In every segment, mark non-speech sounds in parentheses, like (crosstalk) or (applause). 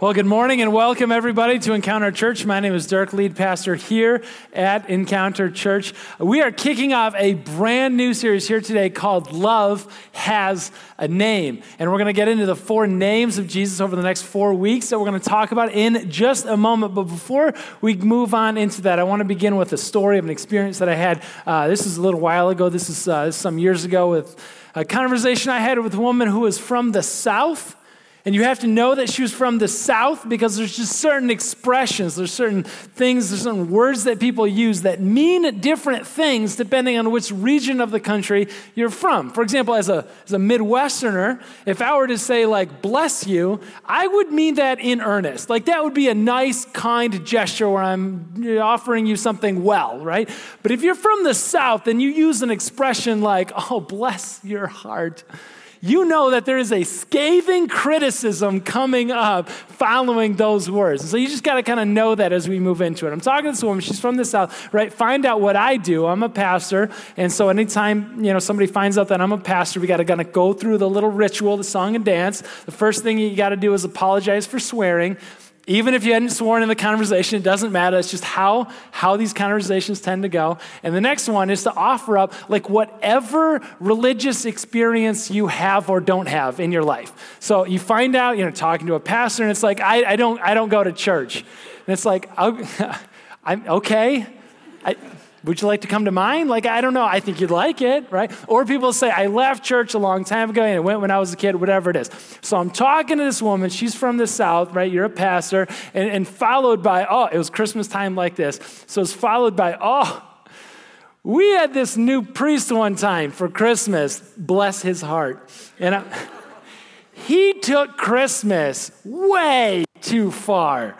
Well, good morning and welcome everybody to Encounter Church. My name is Dirk, lead pastor here at Encounter Church. We are kicking off a brand new series here today called Love Has a Name. And we're going to get into the four names of Jesus over the next four weeks that we're going to talk about in just a moment. But before we move on into that, I want to begin with a story of an experience that I had. Uh, this is a little while ago, this is uh, some years ago with a conversation I had with a woman who was from the South. And you have to know that she was from the South because there's just certain expressions, there's certain things, there's certain words that people use that mean different things depending on which region of the country you're from. For example, as a, as a Midwesterner, if I were to say, like, bless you, I would mean that in earnest. Like, that would be a nice, kind gesture where I'm offering you something well, right? But if you're from the South and you use an expression like, oh, bless your heart, you know that there is a scathing criticism coming up following those words. And so you just got to kind of know that as we move into it. I'm talking to this woman, she's from the South, right? Find out what I do. I'm a pastor. And so anytime, you know, somebody finds out that I'm a pastor, we got to kind of go through the little ritual, the song and dance. The first thing you got to do is apologize for swearing. Even if you hadn't sworn in the conversation, it doesn't matter. It's just how, how these conversations tend to go. And the next one is to offer up like whatever religious experience you have or don't have in your life. So you find out, you know, talking to a pastor, and it's like, I, I don't, I don't go to church. And it's like, (laughs) I'm okay. I, would you like to come to mine? Like, I don't know. I think you'd like it, right? Or people say, I left church a long time ago and I went when I was a kid, whatever it is. So I'm talking to this woman. She's from the South, right? You're a pastor. And, and followed by, oh, it was Christmas time like this. So it's followed by, oh, we had this new priest one time for Christmas. Bless his heart. And I, (laughs) he took Christmas way too far.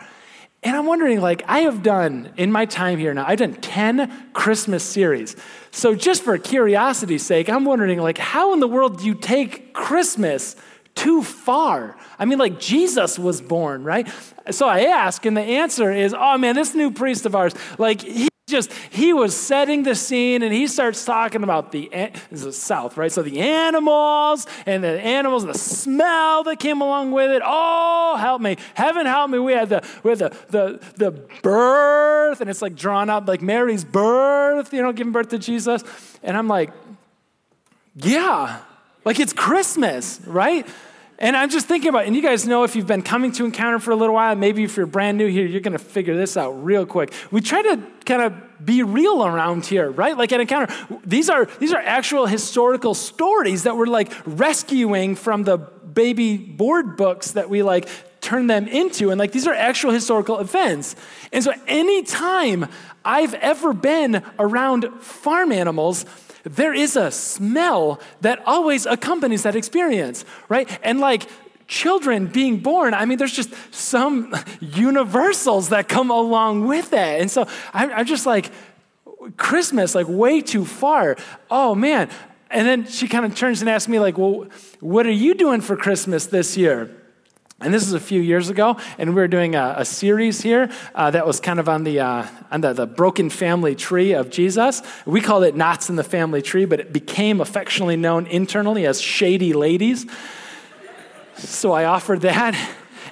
And I'm wondering, like, I have done in my time here now, I've done 10 Christmas series. So, just for curiosity's sake, I'm wondering, like, how in the world do you take Christmas too far? I mean, like, Jesus was born, right? So I ask, and the answer is, oh man, this new priest of ours, like, he just he was setting the scene and he starts talking about the south right? So the animals and the animals the smell that came along with it. Oh help me. Heaven help me. We had the we had the the, the birth and it's like drawn out like mary's birth you know giving birth to jesus. And i'm like yeah like it's christmas right and I'm just thinking about, and you guys know if you've been coming to Encounter for a little while, maybe if you're brand new here, you're going to figure this out real quick. We try to kind of be real around here, right? Like at Encounter, these are these are actual historical stories that we're like rescuing from the baby board books that we like turn them into, and like these are actual historical events. And so, anytime I've ever been around farm animals, there is a smell that always accompanies that experience, right? And like children being born, I mean, there's just some (laughs) universals that come along with that. And so I'm, I'm just like, Christmas, like way too far. Oh man. And then she kind of turns and asks me, like, well, what are you doing for Christmas this year? And this is a few years ago, and we were doing a, a series here uh, that was kind of on the uh, on the, the, broken family tree of Jesus. We called it knots in the family tree, but it became affectionately known internally as shady ladies. So I offered that,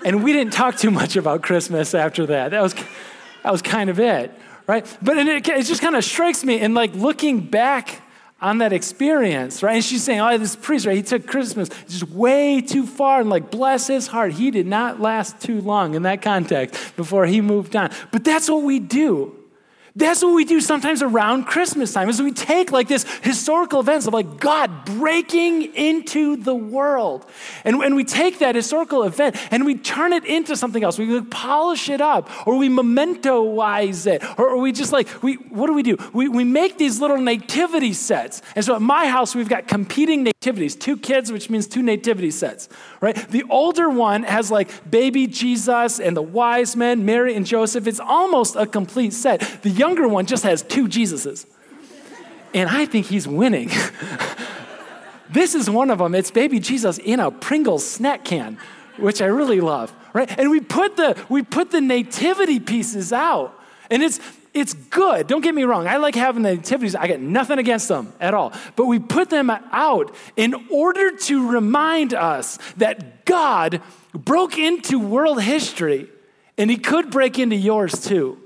and we didn't talk too much about Christmas after that. That was that was kind of it, right? But it, it just kind of strikes me, and like looking back on that experience, right? And she's saying, oh, this priest, right? He took Christmas just way too far and like, bless his heart. He did not last too long in that context before he moved on. But that's what we do. That's what we do sometimes around Christmas time is we take like this historical events of like God breaking into the world. And, and we take that historical event and we turn it into something else. We polish it up or we memento-wise it. Or, or, we just like, we what do we do? We, we make these little nativity sets. And so at my house, we've got competing nativities, two kids, which means two nativity sets, right? The older one has like baby Jesus and the wise men, Mary and Joseph. It's almost a complete set. The younger one just has two Jesuses. And I think he's winning. (laughs) this is one of them. It's baby Jesus in a Pringles snack can, which I really love, right? And we put the we put the nativity pieces out. And it's it's good. Don't get me wrong. I like having the nativities. I got nothing against them at all. But we put them out in order to remind us that God broke into world history and he could break into yours too.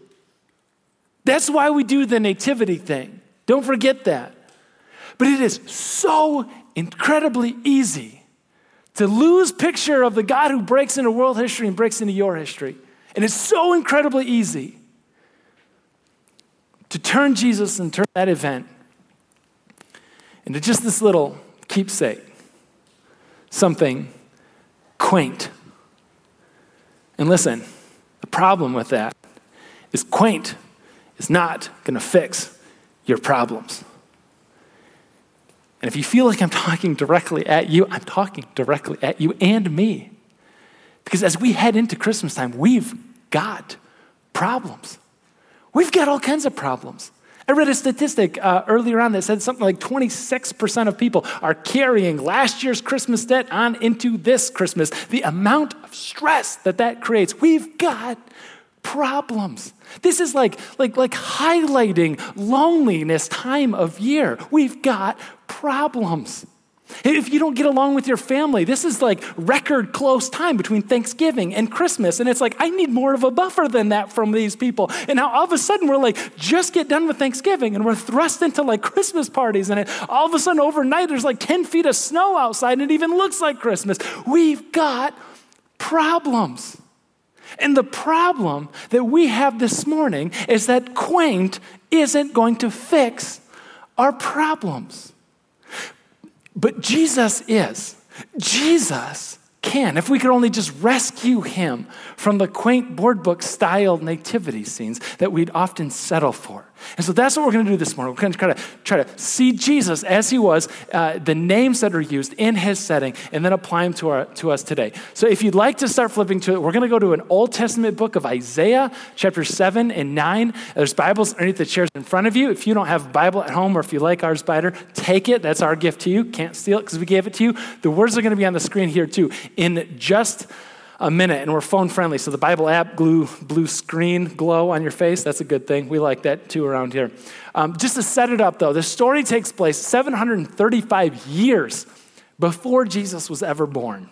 That's why we do the nativity thing. Don't forget that. But it is so incredibly easy to lose picture of the God who breaks into world history and breaks into your history. And it's so incredibly easy to turn Jesus and turn that event into just this little keepsake, something quaint. And listen, the problem with that is quaint is not going to fix your problems. And if you feel like I'm talking directly at you, I'm talking directly at you and me. Because as we head into Christmas time, we've got problems. We've got all kinds of problems. I read a statistic uh, earlier on that said something like 26% of people are carrying last year's Christmas debt on into this Christmas. The amount of stress that that creates, we've got problems. This is like, like, like highlighting loneliness time of year. We've got problems. If you don't get along with your family, this is like record close time between Thanksgiving and Christmas. And it's like, I need more of a buffer than that from these people. And now all of a sudden we're like, just get done with Thanksgiving and we're thrust into like Christmas parties. And all of a sudden overnight there's like 10 feet of snow outside and it even looks like Christmas. We've got problems. And the problem that we have this morning is that quaint isn't going to fix our problems. But Jesus is. Jesus can, if we could only just rescue him from the quaint board book style nativity scenes that we'd often settle for. And so that's what we're going to do this morning. We're going to try to, try to see Jesus as he was, uh, the names that are used in his setting, and then apply them to, our, to us today. So if you'd like to start flipping to it, we're going to go to an Old Testament book of Isaiah, chapter 7 and 9. There's Bibles underneath the chairs in front of you. If you don't have a Bible at home or if you like ours better, take it. That's our gift to you. Can't steal it because we gave it to you. The words are going to be on the screen here too. In just a minute, and we're phone friendly. So the Bible app, glue blue screen glow on your face. That's a good thing. We like that too around here. Um, just to set it up, though, the story takes place 735 years before Jesus was ever born.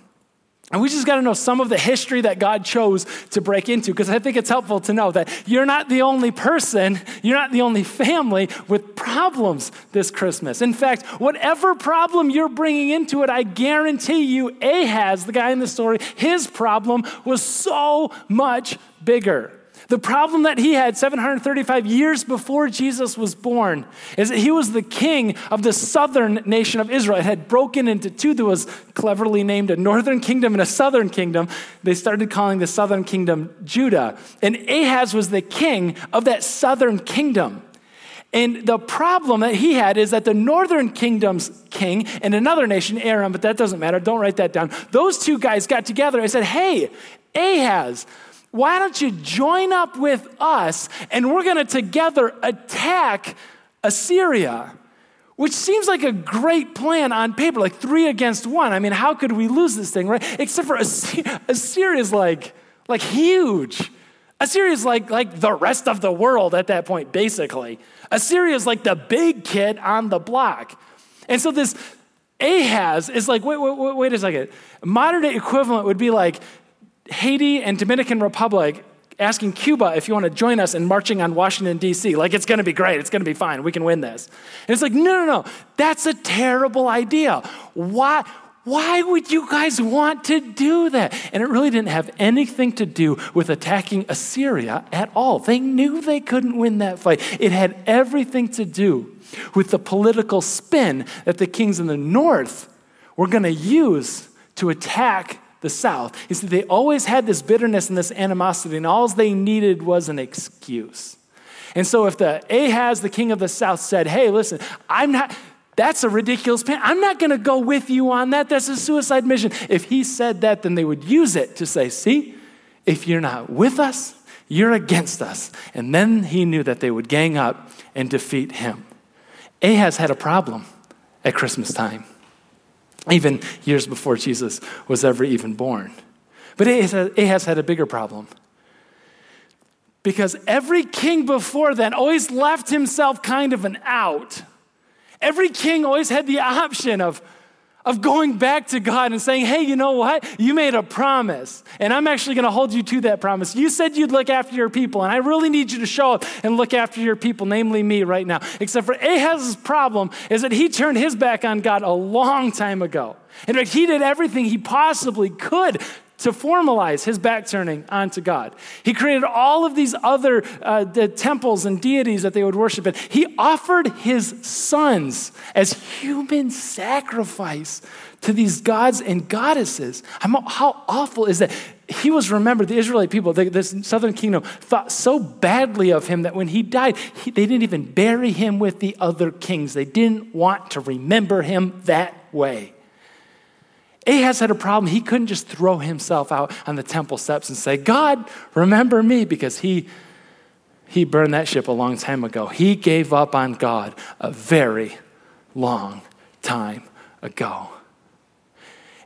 And we just got to know some of the history that God chose to break into because I think it's helpful to know that you're not the only person, you're not the only family with problems this Christmas. In fact, whatever problem you're bringing into it, I guarantee you, Ahaz, the guy in the story, his problem was so much bigger. The problem that he had 735 years before Jesus was born is that he was the king of the southern nation of Israel. It had broken into two. There was cleverly named a northern kingdom and a southern kingdom. They started calling the southern kingdom Judah. And Ahaz was the king of that southern kingdom. And the problem that he had is that the northern kingdom's king and another nation, Aram, but that doesn't matter, don't write that down. Those two guys got together and said, Hey, Ahaz, why don't you join up with us and we're going to together attack Assyria? Which seems like a great plan on paper, like three against one. I mean, how could we lose this thing, right? Except for Assyria is like, like huge. Assyria is like, like the rest of the world at that point, basically. Assyria is like the big kid on the block. And so this Ahaz is like, wait, wait, wait, wait a second. Modern day equivalent would be like Haiti and Dominican Republic asking Cuba if you want to join us in marching on Washington, D.C. Like, it's going to be great. It's going to be fine. We can win this. And it's like, no, no, no. That's a terrible idea. Why? Why would you guys want to do that? And it really didn't have anything to do with attacking Assyria at all. They knew they couldn't win that fight. It had everything to do with the political spin that the kings in the north were going to use to attack the South is that they always had this bitterness and this animosity, and all they needed was an excuse. And so if the Ahaz, the king of the South, said, Hey, listen, I'm not. That's a ridiculous plan. I'm not going to go with you on that. That's a suicide mission. If he said that, then they would use it to say, See, if you're not with us, you're against us. And then he knew that they would gang up and defeat him. Ahaz had a problem at Christmas time even years before Jesus was ever even born. But Ahaz had a bigger problem. because every king before then always left himself kind of an out. Every king always had the option of, of going back to God and saying, hey, you know what? You made a promise, and I'm actually going to hold you to that promise. You said you'd look after your people, and I really need you to show up and look after your people, namely me right now. Except for Ahaz's problem is that he turned his back on God a long time ago. In fact, he did everything he possibly could to formalize his back turning onto God. He created all of these other uh, the temples and deities that they would worship. in. he offered his sons as human sacrifice to these gods and goddesses. How awful is that? He was remembered, the Israelite people, this southern kingdom, thought so badly of him that when he died, he, they didn't even bury him with the other kings. They didn't want to remember him that way. Ahaz had a problem. He couldn't just throw himself out on the temple steps and say, God, remember me, because he, he burned that ship a long time ago. He gave up on God a very long time ago.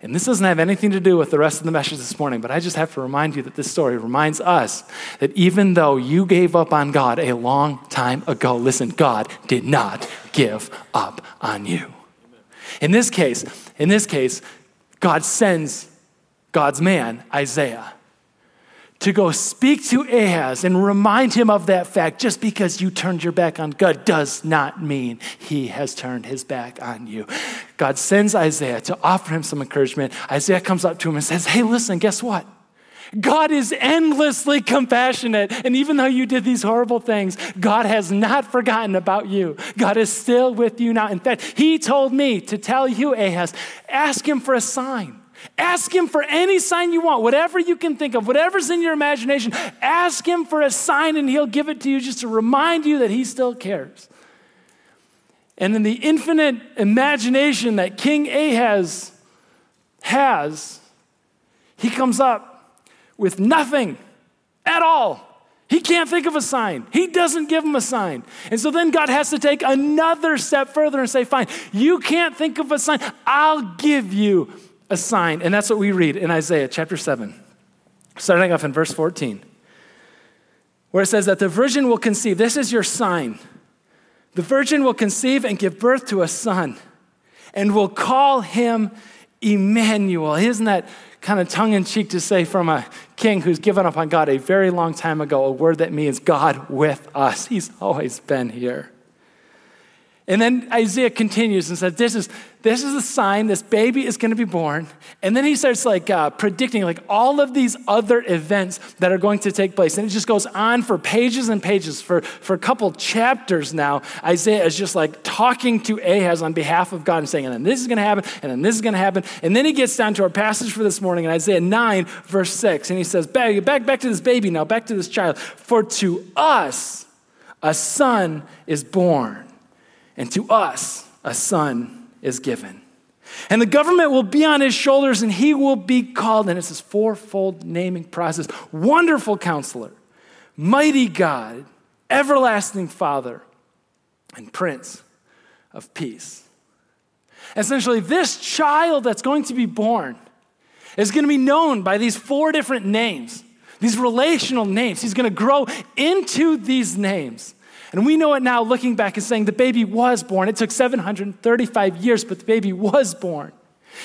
And this doesn't have anything to do with the rest of the message this morning, but I just have to remind you that this story reminds us that even though you gave up on God a long time ago, listen, God did not give up on you. In this case, in this case, God sends God's man, Isaiah, to go speak to Ahaz and remind him of that fact. Just because you turned your back on God does not mean he has turned his back on you. God sends Isaiah to offer him some encouragement. Isaiah comes up to him and says, Hey, listen, guess what? God is endlessly compassionate. And even though you did these horrible things, God has not forgotten about you. God is still with you now. In fact, He told me to tell you, Ahaz, ask Him for a sign. Ask Him for any sign you want, whatever you can think of, whatever's in your imagination. Ask Him for a sign and He'll give it to you just to remind you that He still cares. And in the infinite imagination that King Ahaz has, he comes up with nothing at all. He can't think of a sign. He doesn't give him a sign. And so then God has to take another step further and say, Fine, you can't think of a sign. I'll give you a sign. And that's what we read in Isaiah chapter 7, starting off in verse 14, where it says that the virgin will conceive. This is your sign. The virgin will conceive and give birth to a son and will call him Emmanuel. Isn't that kind of tongue in cheek to say from a king who's given up on God a very long time ago, a word that means God with us. He's always been here. And then Isaiah continues and says, This is, this is a sign, this baby is going to be born. And then he starts like uh, predicting like all of these other events that are going to take place. And it just goes on for pages and pages. For, for a couple chapters now, Isaiah is just like talking to Ahaz on behalf of God and saying, And then this is going to happen, and then this is going to happen. And then he gets down to our passage for this morning in Isaiah 9, verse 6. And he says, Back, back, back to this baby now, back to this child. For to us a son is born and to us a son is given. And the government will be on his shoulders, and he will be called, and it's this fourfold naming process Wonderful Counselor, Mighty God, Everlasting Father, and Prince of Peace. Essentially, this child that's going to be born is going to be known by these four different names, these relational names. He's going to grow into these names. And we know it now looking back and saying the baby was born. It took 735 years, but the baby was born.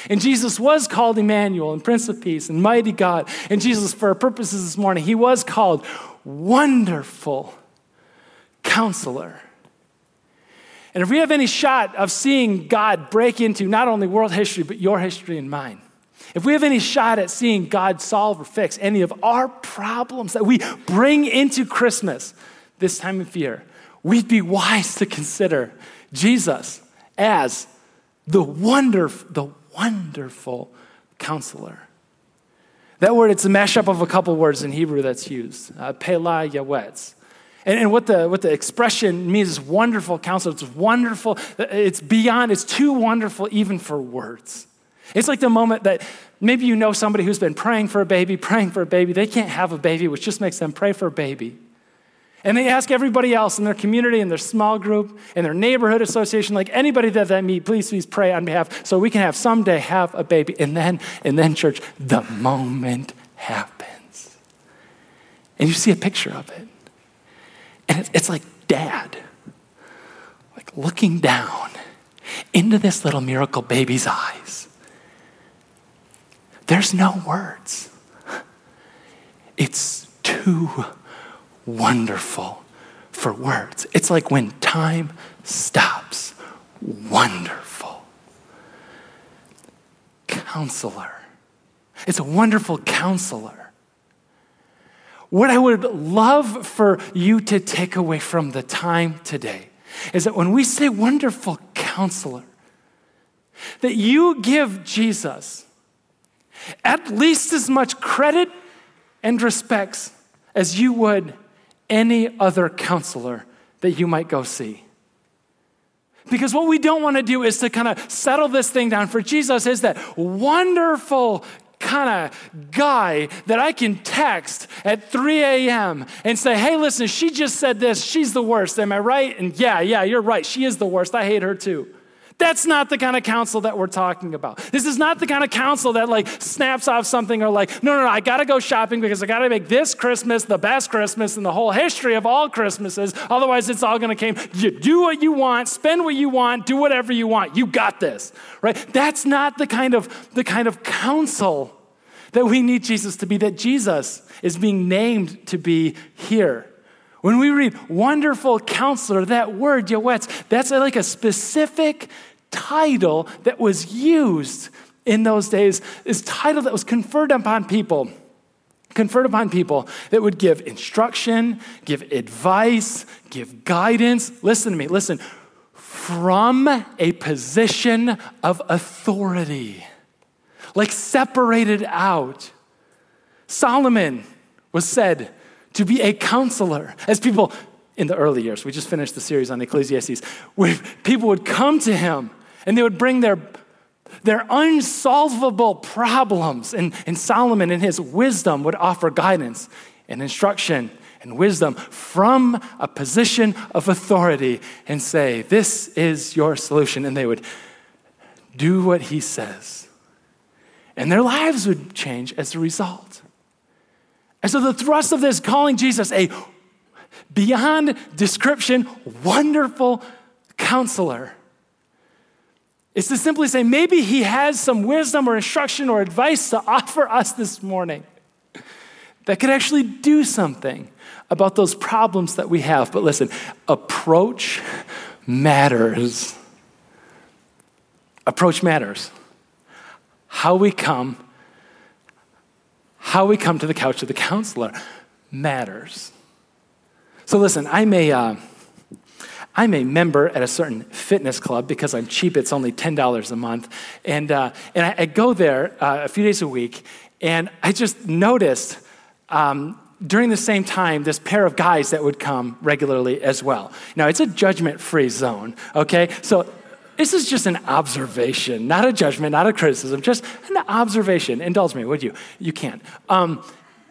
And Jesus was called Emmanuel and Prince of Peace and Mighty God. And Jesus, for our purposes this morning, he was called Wonderful Counselor. And if we have any shot of seeing God break into not only world history, but your history and mine, if we have any shot at seeing God solve or fix any of our problems that we bring into Christmas this time of year, we'd be wise to consider Jesus as the wonderful, the wonderful counselor. That word, it's a mashup of a couple words in Hebrew that's used, uh, Pela Yawetz. And, and what, the, what the expression means is wonderful counselor. It's wonderful. It's beyond, it's too wonderful even for words. It's like the moment that maybe you know somebody who's been praying for a baby, praying for a baby. They can't have a baby, which just makes them pray for a baby. And they ask everybody else in their community, in their small group, in their neighborhood association, like anybody that they meet, please, please pray on behalf so we can have someday have a baby. And then, and then, church, the moment happens. And you see a picture of it. And it's, it's like dad, like looking down into this little miracle baby's eyes. There's no words. It's too wonderful for words. It's like when time stops. Wonderful. Counselor. It's a wonderful counselor. What I would love for you to take away from the time today is that when we say wonderful counselor, that you give Jesus at least as much credit and respects as you would any other counselor that you might go see. Because what we don't want to do is to kind of settle this thing down. For Jesus is that wonderful kind of guy that I can text at 3 a.m. and say, hey, listen, she just said this. She's the worst. Am I right? And yeah, yeah, you're right. She is the worst. I hate her too. That's not the kind of counsel that we're talking about. This is not the kind of counsel that like snaps off something or like, no, no, no, I gotta go shopping because I gotta make this Christmas the best Christmas in the whole history of all Christmases. Otherwise, it's all gonna come. You do what you want, spend what you want, do whatever you want. You got this, right? That's not the kind of the kind of counsel that we need Jesus to be. That Jesus is being named to be here. When we read wonderful counselor, that word, Yowetz, that's like a specific title that was used in those days, is title that was conferred upon people. Conferred upon people that would give instruction, give advice, give guidance. Listen to me, listen. From a position of authority, like separated out. Solomon was said to be a counselor. As people in the early years, we just finished the series on Ecclesiastes, where people would come to him and they would bring their, their unsolvable problems. And, and Solomon, in his wisdom, would offer guidance and instruction and wisdom from a position of authority and say, This is your solution. And they would do what he says. And their lives would change as a result. And so the thrust of this calling Jesus a beyond description, wonderful counselor is to simply say, maybe he has some wisdom or instruction or advice to offer us this morning that could actually do something about those problems that we have. But listen, approach matters. Approach matters. How we come how we come to the couch of the counselor matters. So listen, I'm a, uh, I'm a member at a certain fitness club because I'm cheap. It's only $10 a month. And, uh, and I, I, go there uh, a few days a week, and I just noticed um, during the same time this pair of guys that would come regularly as well. Now, it's a judgment free zone, okay? So this is just an observation, not a judgment, not a criticism, just an observation. Indulge me, would you? You can. Um,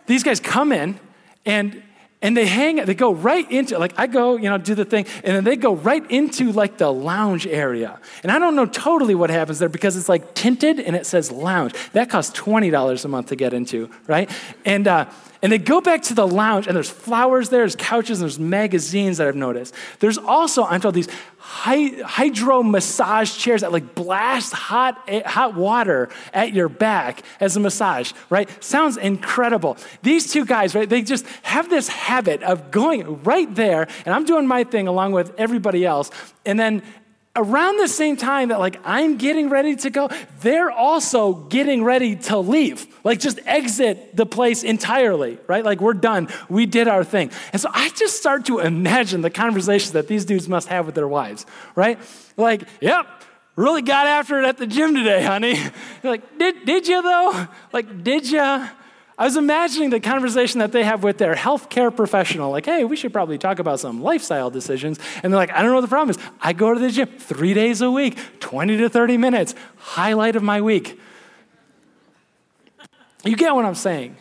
these guys come in and and they hang they go right into like i go you know do the thing and then they go right into like the lounge area and i don't know totally what happens there because it's like tinted and it says lounge that costs $20 a month to get into right and uh, and they go back to the lounge, and there's flowers there, there's couches, and there's magazines that I've noticed. There's also, I'm told, these hydro massage chairs that like blast hot, eh, hot water at your back as a massage, right? Sounds incredible. These two guys, right, they just have this habit of going right there, and I'm doing my thing along with everybody else. And then around the same time that like I'm getting ready to go, they're also getting ready to leave. Like just exit the place entirely, right? Like we're done. We did our thing. And so I just start to imagine the conversations that these dudes must have with their wives, right? Like, yep, really got after it at the gym today, honey. (laughs) like, did, did you though? Like, did you? I was imagining the conversation that they have with their healthcare professional, like, hey, we should probably talk about some lifestyle decisions. And they're like, I don't know what the problem is. I go to the gym three days a week, 20 to 30 minutes, highlight of my week. You get what I'm saying?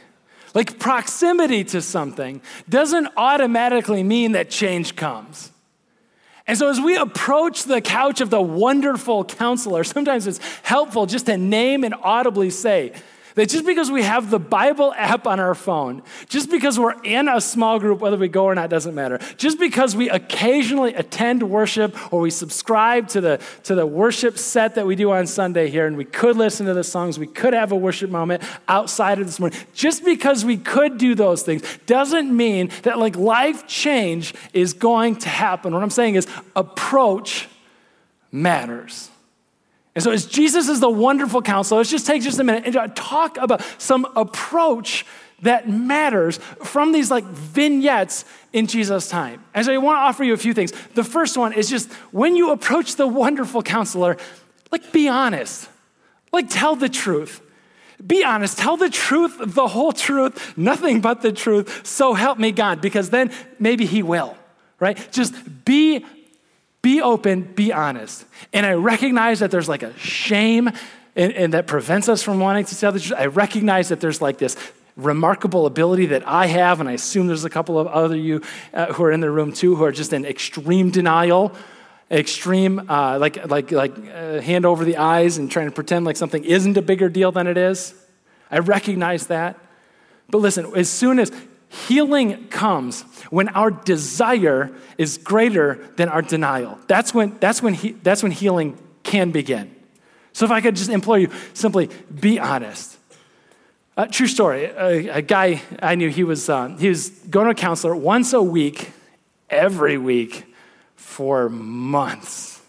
Like, proximity to something doesn't automatically mean that change comes. And so, as we approach the couch of the wonderful counselor, sometimes it's helpful just to name and audibly say, That just because we have the Bible app on our phone, just because we're in a small group, whether we go or not doesn't matter, just because we occasionally attend worship or we subscribe to the, to the worship set that we do on Sunday here, and we could listen to the songs, we could have a worship moment outside of this morning, just because we could do those things doesn't mean that like life change is going to happen. What I'm saying is approach matters. And so, as Jesus is the wonderful counselor, let's just take just a minute and talk about some approach that matters from these like vignettes in Jesus' time. And so, I want to offer you a few things. The first one is just when you approach the wonderful counselor, like be honest, like tell the truth. Be honest, tell the truth, the whole truth, nothing but the truth. So help me God, because then maybe He will, right? Just be be open, be honest. And I recognize that there's like a shame and, and that prevents us from wanting to tell the truth. I recognize that there's like this remarkable ability that I have, and I assume there's a couple of other you uh, who are in the room too who are just in extreme denial, extreme uh, like like like uh, hand over the eyes and trying to pretend like something isn't a bigger deal than it is. I recognize that. But listen, as soon as Healing comes when our desire is greater than our denial. That's when, that's when, he, that's when healing can begin. So, if I could just implore you, simply be honest. Uh, true story. A, a, guy I knew, he was, um, he was going to a counselor once a week, every week, for months.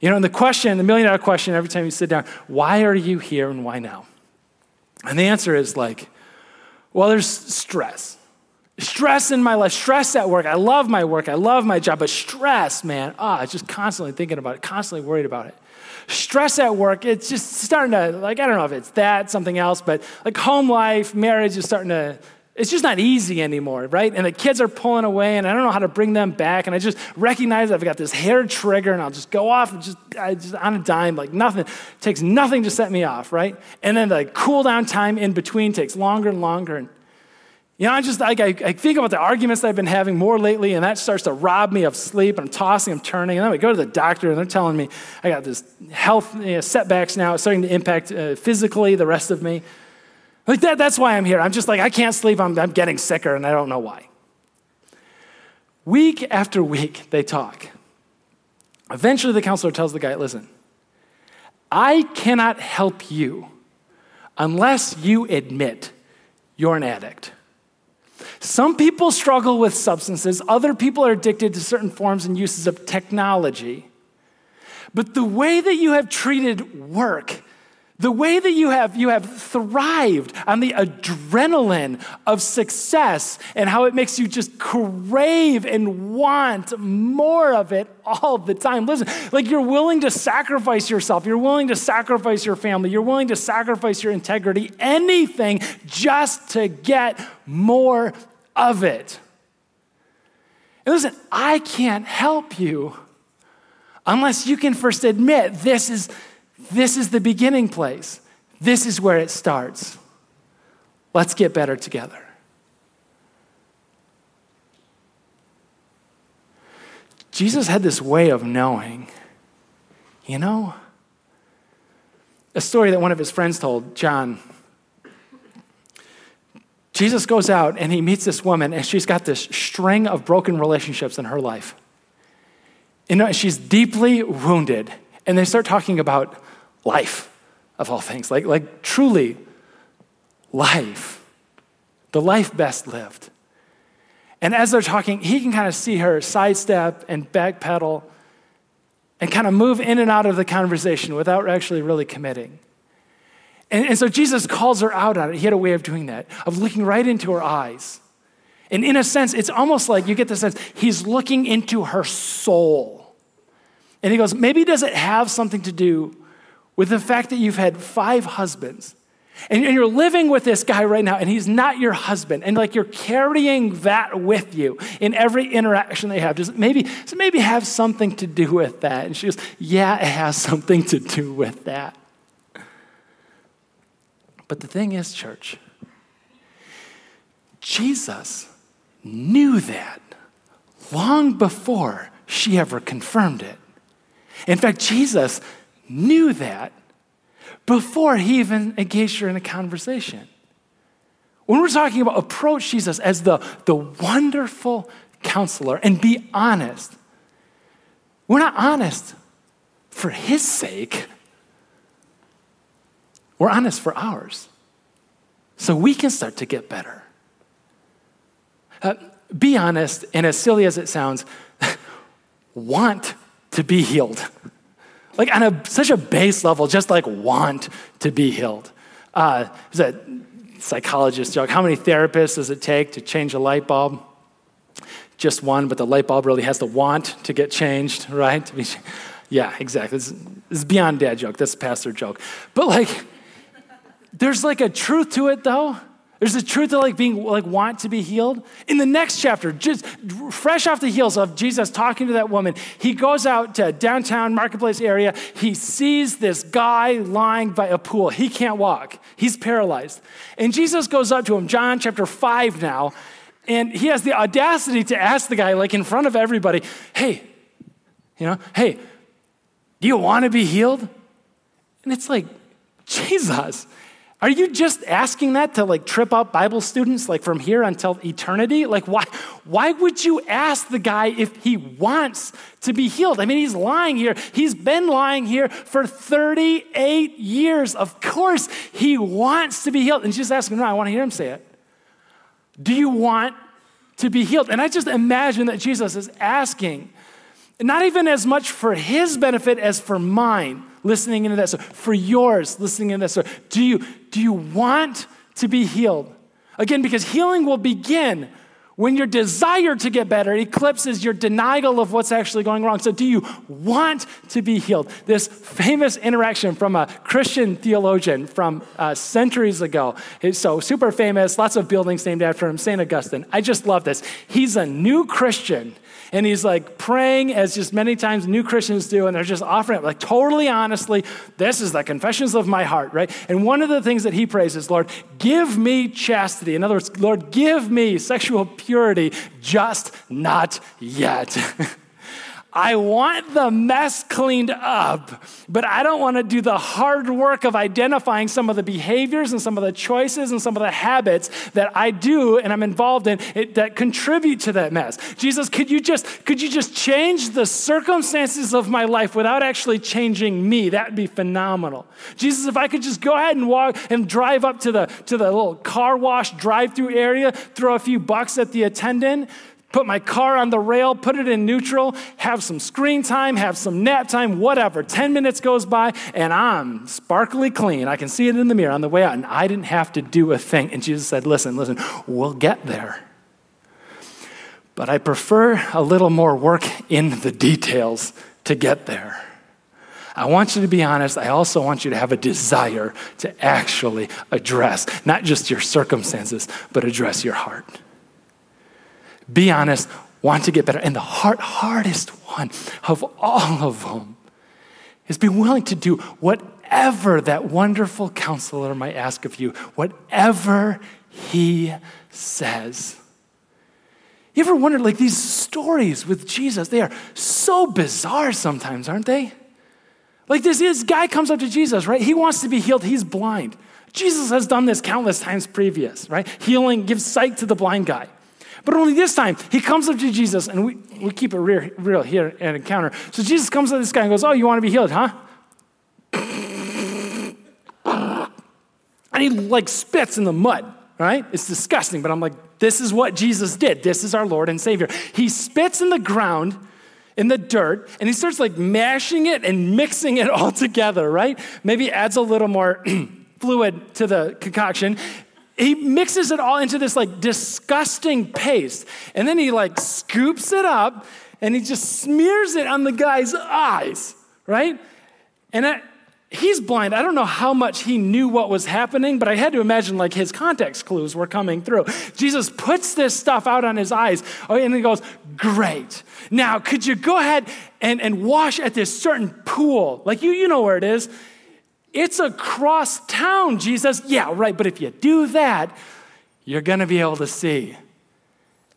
You know, and the question, the million dollar question every time you sit down, why are you here and why now? And the answer is like, well, there's stress. Stress in my life, stress at work. I love my work, I love my job, but stress, man, ah, oh, just constantly thinking about it, constantly worried about it. Stress at work, it's just starting to, like, I don't know if it's that, something else, but like home life, marriage is starting to it's just not easy anymore, right? And the kids are pulling away, and I don't know how to bring them back. And I just recognize I've got this hair trigger, and I'll just go off and just, I just on a dime, like nothing. It takes nothing to set me off, right? And then the cool down time in between takes longer and longer. And you know, I just like I, I, think about the arguments I've been having more lately, and that starts to rob me of sleep. And I'm tossing, I'm turning, and then we go to the doctor, and they're telling me I got this health you know, setbacks now. It's starting to impact uh, physically the rest of me. Like that, that's why I'm here. I'm just like, I can't sleep. I'm, I'm getting sicker, and I don't know why. Week after week, they talk. Eventually, the counselor tells the guy, listen, I cannot help you unless you admit you're an addict. Some people struggle with substances, other people are addicted to certain forms and uses of technology. But the way that you have treated work, the way that you have, you have thrived on the adrenaline of success and how it makes you just crave and want more of it all the time. Listen, like you're willing to sacrifice yourself, you're willing to sacrifice your family, you're willing to sacrifice your integrity, anything just to get more of it. And listen, I can't help you unless you can first admit this is, this is the beginning place. This is where it starts. Let's get better together. Jesus had this way of knowing, you know, a story that one of his friends told, John Jesus goes out and he meets this woman, and she's got this string of broken relationships in her life. You know, she's deeply wounded. And they start talking about life, of all things, like, like truly life, the life best lived. And as they're talking, he can kind of see her sidestep and backpedal and kind of move in and out of the conversation without actually really committing. And, and so Jesus calls her out on it. He had a way of doing that, of looking right into her eyes. And in a sense, it's almost like you get the sense he's looking into her soul. And he goes, maybe does it have something to do with the fact that you've had five husbands? And you're living with this guy right now, and he's not your husband. And like you're carrying that with you in every interaction they have. Does maybe, does maybe have something to do with that? And she goes, Yeah, it has something to do with that. But the thing is, church, Jesus knew that long before she ever confirmed it. In fact, Jesus knew that before he even engaged her in a conversation. When we're talking about approach Jesus as the, the wonderful counselor and be honest, we're not honest for his sake, we're honest for ours. So we can start to get better. Uh, be honest, and as silly as it sounds, (laughs) want to be healed. Like on a, such a base level, just like want to be healed. Uh, there's a psychologist joke. How many therapists does it take to change a light bulb? Just one, but the light bulb really has to want to get changed, (laughs) right? Yeah, exactly. This, is beyond dad joke. That's pastor joke. But like, there's like a truth to it though. There's the truth to like being like want to be healed. In the next chapter, just fresh off the heels of Jesus talking to that woman, he goes out to downtown marketplace area. He sees this guy lying by a pool. He can't walk. He's paralyzed. And Jesus goes up to him, John chapter 5 now, and he has the audacity to ask the guy, like in front of everybody, hey, you know, hey, do you want to be healed? And it's like, Jesus, are you just asking that to like trip up Bible students like from here until eternity? Like why why would you ask the guy if he wants to be healed? I mean, he's lying here. He's been lying here for 38 years. Of course, he wants to be healed. And just ask him, no, I want to hear him say it. Do you want to be healed? And I just imagine that Jesus is asking, not even as much for his benefit as for mine listening into this, for yours listening into this. Do you, do you want to be healed? Again, because healing will begin when your desire to get better eclipses your denial of what's actually going wrong. So, do you want to be healed? This famous interaction from a Christian theologian from uh, centuries ago. So super famous, lots of buildings named after him, St. Augustine. I just love this. He's a new Christian and he's like praying as just many times new Christians do, and they're just offering it, like totally honestly, this is the confessions of my heart, right? And one of the things that he prays is, Lord, give me chastity. In other words, Lord, give me sexual purity, just not yet. (laughs) I want the mess cleaned up, but I don't want to do the hard work of identifying some of the behaviors and some of the choices and some of the habits that I do and I'm involved in it, that contribute to that mess. Jesus, could you just could you just change the circumstances of my life without actually changing me? That'd be phenomenal. Jesus, if I could just go ahead and walk and drive up to the to the little car wash drive-through area, throw a few bucks at the attendant, put my car on the rail, put it in neutral, have some screen time, have some nap time, whatever. 10 minutes goes by and I'm sparkly clean. I can see it in the mirror on the way out, and I didn't have to do a thing. And Jesus said, Listen, listen, we'll get there. But I prefer a little more work in the details to get there. I want you to be honest. I also want you to have a desire to actually address not just your circumstances, but address your heart be honest, want to get better. And the hard, hardest one of all of them is be willing to do whatever that wonderful counselor might ask of you, whatever he says. You ever wondered, like these stories with Jesus, they are so bizarre sometimes, aren't they? Like this, this guy comes up to Jesus, right? He wants to be healed, he's blind. Jesus has done this countless times previous, right? Healing, gives sight to the blind guy. But only this time, he comes up to Jesus, and we, we keep it real, real here at Encounter. So Jesus comes up to this guy and goes, Oh, you want to be healed, huh? And he like spits in the mud, right? It's disgusting, but I'm like, this is what Jesus did. This is our Lord and Savior. He spits in the ground, in the dirt, and he starts like mashing it and mixing it (laughs) all together, right? Maybe adds a little more (clears throat) fluid to the concoction he mixes it all into this like disgusting paste. And then he like scoops it up and he just smears it on the guy's eyes, right? And I, he's blind. I don't know how much he knew what was happening, but I had to imagine like his context clues were coming through. Jesus puts this stuff out on his eyes oh, and he goes, Great. Now, could you go ahead and, and wash at this certain pool? Like you, you know where it is. It's across town, Jesus. Yeah, right, but if you do that, you're going to be able to see.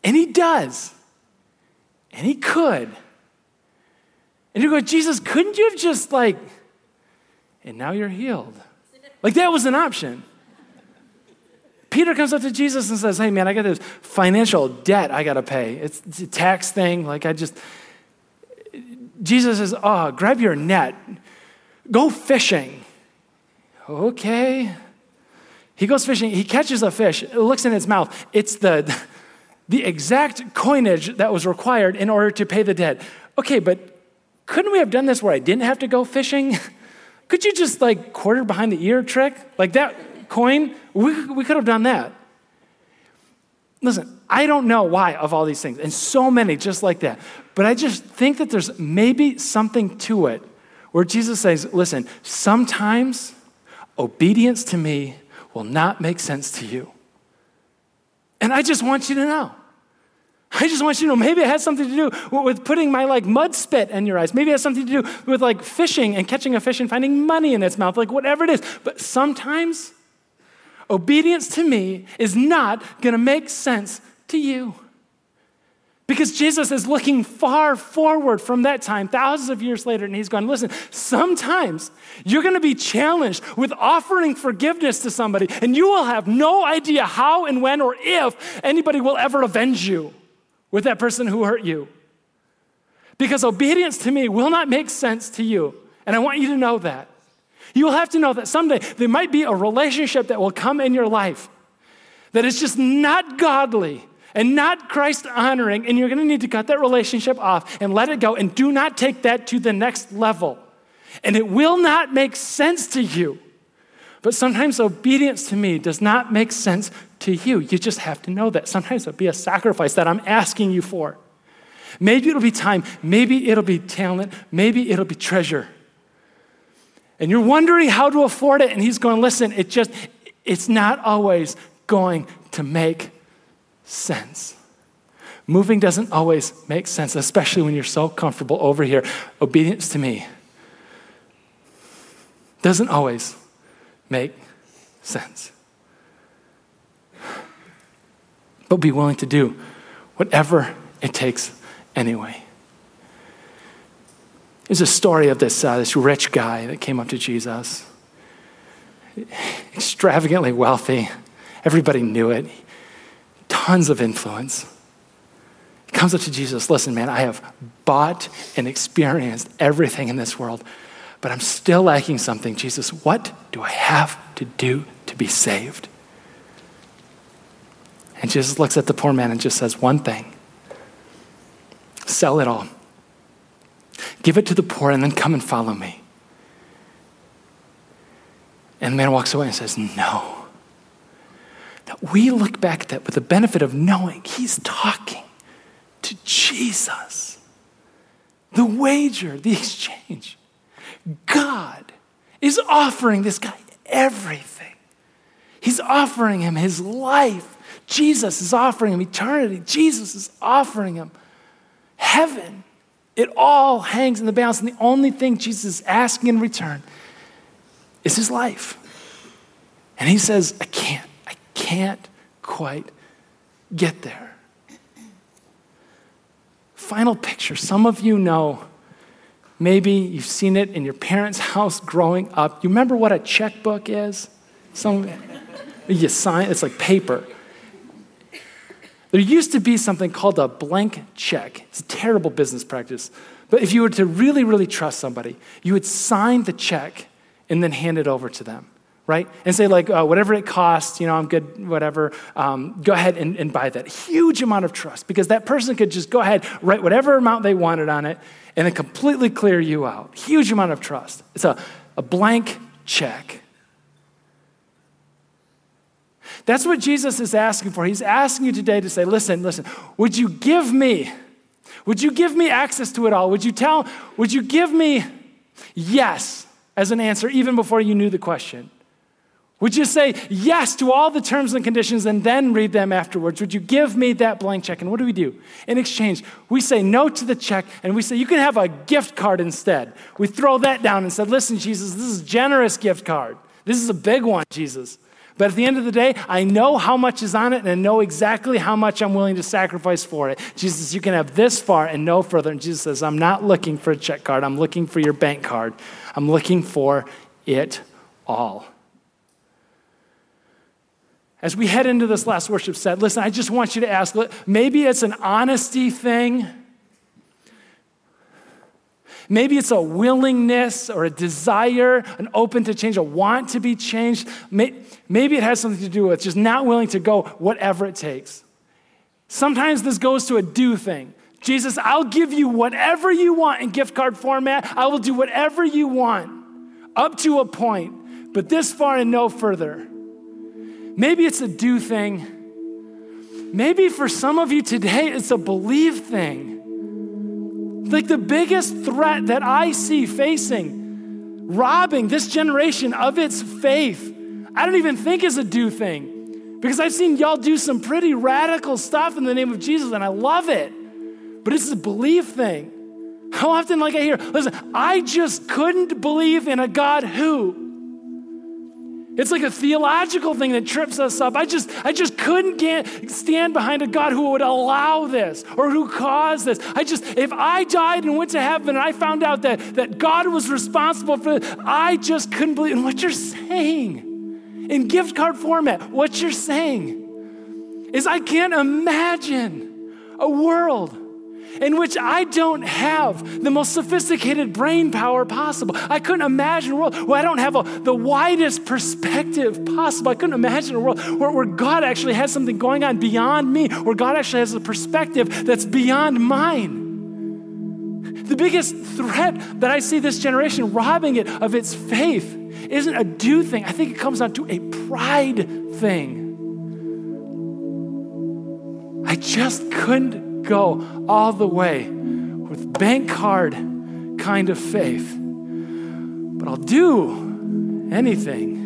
And he does. And he could. And you go, Jesus, couldn't you have just like, and now you're healed. Like that was an option. Peter comes up to Jesus and says, Hey, man, I got this financial debt I got to pay. It's, it's, a tax thing. Like, I just. Jesus says, Oh, grab your net, go fishing. Okay. He goes fishing. He catches a fish, it looks in its mouth. It's the, the exact coinage that was required in order to pay the debt. Okay, but couldn't we have done this where I didn't have to go fishing? (laughs) Could you just like quarter behind the ear trick? Like that coin? We, we could have done that. Listen, I don't know why of all these things, and so many just like that. But I just think that there's maybe something to it where Jesus says, listen, sometimes obedience to me will not make sense to you. And I just want you to know. I just want you to know maybe it has something to do with putting my like mud spit in your eyes. Maybe it has something to do with like fishing and catching a fish and finding money in its mouth, like whatever it is. But sometimes Obedience to me is not going to make sense to you. Because Jesus is looking far forward from that time, thousands of years later, and he's going, listen, sometimes you're going to be challenged with offering forgiveness to somebody, and you will have no idea how and when or if anybody will ever avenge you with that person who hurt you. Because obedience to me will not make sense to you. And I want you to know that. You will have to know that someday there might be a relationship that will come in your life that is just not godly and not Christ honoring, and you're going to need to cut that relationship off and let it go, and do not take that to the next level. And it will not make sense to you. But sometimes obedience to me does not make sense to you. You just have to know that. Sometimes it'll be a sacrifice that I'm asking you for. Maybe it'll be time, maybe it'll be talent, maybe it'll be treasure and you're wondering how to afford it, and he's going, listen, it just, it's not always going to make sense. Moving doesn't always make sense, especially when you're so comfortable over here. Obedience to me doesn't always make sense. But be willing to do whatever it takes anyway. There's a story of this, uh, this rich guy that came up to Jesus, extravagantly wealthy. Everybody knew it, tons of influence. He comes up to Jesus Listen, man, I have bought and experienced everything in this world, but I'm still lacking something. Jesus, what do I have to do to be saved? And Jesus looks at the poor man and just says one thing sell it all Give it to the poor and then come and follow me. And the man walks away and says, No. Now, we look back at that with the benefit of knowing he's talking to Jesus. The wager, the (laughs) exchange. God is offering this guy everything. He's offering him his life. Jesus is offering him eternity. Jesus is offering him heaven. It all hangs in the balance, and the only thing Jesus is asking in return is his life. And he says, I can't, can't quite get there. Final picture. Some of you know, maybe you've seen it in your parents' house growing up. You remember what a checkbook is? Some you sign, it's like paper. There used to be something called a blank check. It's a terrible business practice. But if you were to really, really trust somebody, you would sign the check and then hand it over to them, right? And say, like, uh, whatever it costs, you know, I'm good, whatever, um, go ahead and, and buy that. Huge amount of trust because that person could just go ahead, write whatever amount they wanted on it, and then completely clear you out. Huge amount of trust. It's a, a blank check. That's what Jesus is asking for. He's asking you today to say, listen, listen, would you give me, would you give me access to it all? Would you tell, would you give me yes as an answer even before you knew the question? Would you say yes to all the terms and conditions and then read them afterwards? Would you give me that blank check? And what do we do? In exchange, we say no to the check and we say, you can have a gift card instead. We throw that down and said, listen, Jesus, this is a generous gift card. This is a big one, Jesus. But at the end of the day, I know how much is on it and I know exactly how much I'm willing to sacrifice for it. Jesus, you can have this far and no further. And Jesus says, I'm not looking for a check card. I'm looking for your bank card. I'm looking for it all. As we head into this last worship set, listen, I just want you to ask maybe it's an honesty thing. Maybe it's a willingness or a desire, an open to change, a want to be changed. Maybe it has something to do with just not willing to go whatever it takes. Sometimes this goes to a do thing. Jesus, I'll give you whatever you want in gift card format. I will do whatever you want up to a point, but this far and no further. Maybe it's a do thing. Maybe for some of you today, it's a believe thing. Like the biggest threat that I see facing, robbing this generation of its faith, I don't even think is a do thing. Because I've seen y'all do some pretty radical stuff in the name of Jesus, and I love it. But it's a belief thing. How often, like I hear, listen, I just couldn't believe in a God who. It's like a theological thing that trips us up. I just, I just couldn't get, stand behind a God who would allow this or who caused this. I just, if I died and went to heaven and I found out that, that God was responsible for it, I just couldn't believe. What you're saying in gift card format, what you're saying is I can't imagine a world in which I don't have the most sophisticated brain power possible. I couldn't imagine a world where I don't have a, the widest perspective possible. I couldn't imagine a world where, where God actually has something going on beyond me, where God actually has a perspective that's beyond mine. The biggest threat that I see this generation robbing it of its faith isn't a do thing. I think it comes down to a pride thing. I just couldn't go all the way with bank card kind of faith. But I'll do anything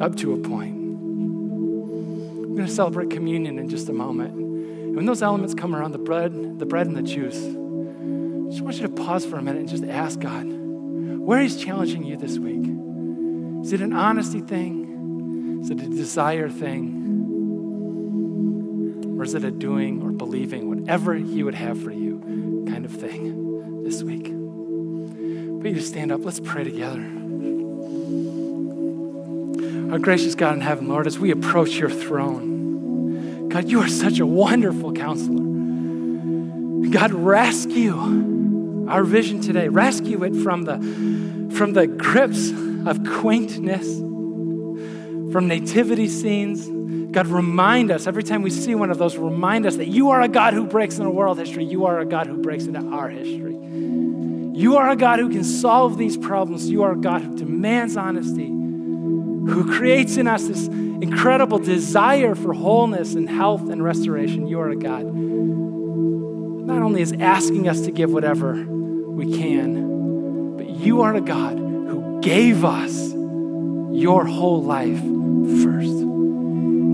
up to a point. I'm going to celebrate communion in just a moment. And when those elements come around the bread, the bread and the juice, I just want you to pause for a minute and just ask God where He's challenging you this week. Is it an honesty thing? Is it a desire thing? Or is it a doing or believing whatever He would have for you kind of thing this week? But you stand up. Let's pray together. Our gracious God in heaven, Lord, as we approach your throne, God, you are such a wonderful counselor. God, rescue our vision today. Rescue it from the, from the grips of quaintness, from nativity scenes, God, remind us every time we see one of those, remind us that you are a God who breaks into world history. You are a God who breaks into our history. You are a God who can solve these problems. You are a God who demands honesty, who creates in us this incredible desire for wholeness and health and restoration. You are a God not only is asking us to give whatever we can, but you are a God who gave us your whole life first.